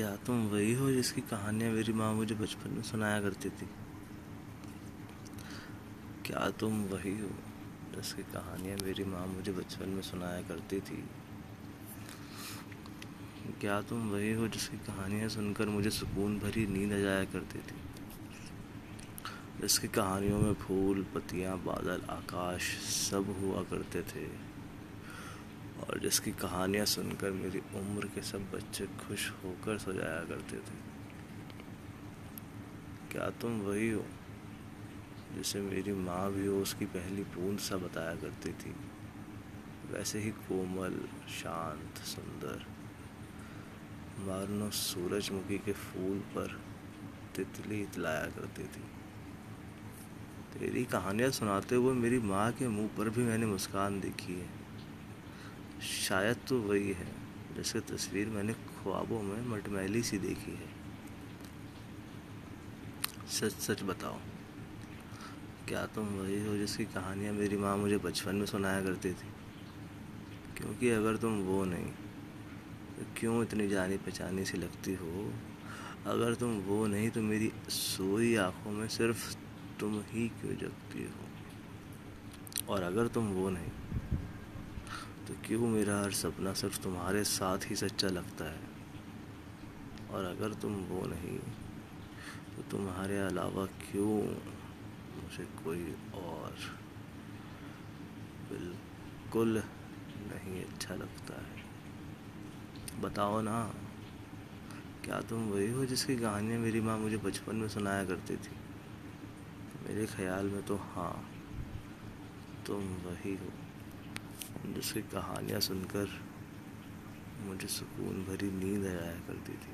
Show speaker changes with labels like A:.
A: क्या तुम वही हो जिसकी कहानियाँ मेरी माँ मुझे बचपन में सुनाया करती थी? क्या तुम वही हो जिसकी कहानियाँ मेरी माँ मुझे बचपन में सुनाया करती थी? क्या तुम वही हो जिसकी कहानियाँ सुनकर मुझे सुकून भरी नींद आ जाया करती थी? जिसकी कहानियों में फूल, पत्तियाँ, बादल, आकाश सब हुआ करते थे। और जिसकी कहानियाँ सुनकर मेरी उम्र के सब बच्चे खुश होकर सो जाया करते थे। क्या तुम वही हो जिसे मेरी माँ भी हो, उसकी पहली बूंद सा बताया करती थी? वैसे ही कोमल, शांत, सुंदर मारनो सूरजमुखी के फूल पर तितली इतलाया करती थी। तेरी कहानियाँ सुनाते हुए मेरी माँ के मुँह पर भी मैंने मुस्कान देखी है। शायद तो वही है। जिसकी तस्वीर मैंने ख्वाबों में मटमैली सी देखी है। सच सच बताओ, क्या तुम वही हो जिसकी कहानियाँ मेरी माँ मुझे बचपन में सुनाया करती थी? क्योंकि अगर तुम वो नहीं तो क्यों इतनी जानी पहचानी सी लगती हो? अगर तुम वो नहीं तो मेरी सोई आँखों में सिर्फ़ तुम ही क्यों जगती हो? और अगर तुम वो नहीं तो क्यों मेरा हर सपना सिर्फ़ तुम्हारे साथ ही सच्चा लगता है? और अगर तुम वो नहीं तो तुम्हारे अलावा क्यों मुझे कोई और बिल्कुल नहीं अच्छा लगता है? बताओ ना, क्या तुम वही हो जिसकी कहानियाँ मेरी माँ मुझे बचपन में सुनाया करती थी? मेरे ख्याल में तो हाँ तुम वही हो। जिसकी कहानियाँ सुनकर मुझे सुकून भरी नींद आया करती थी।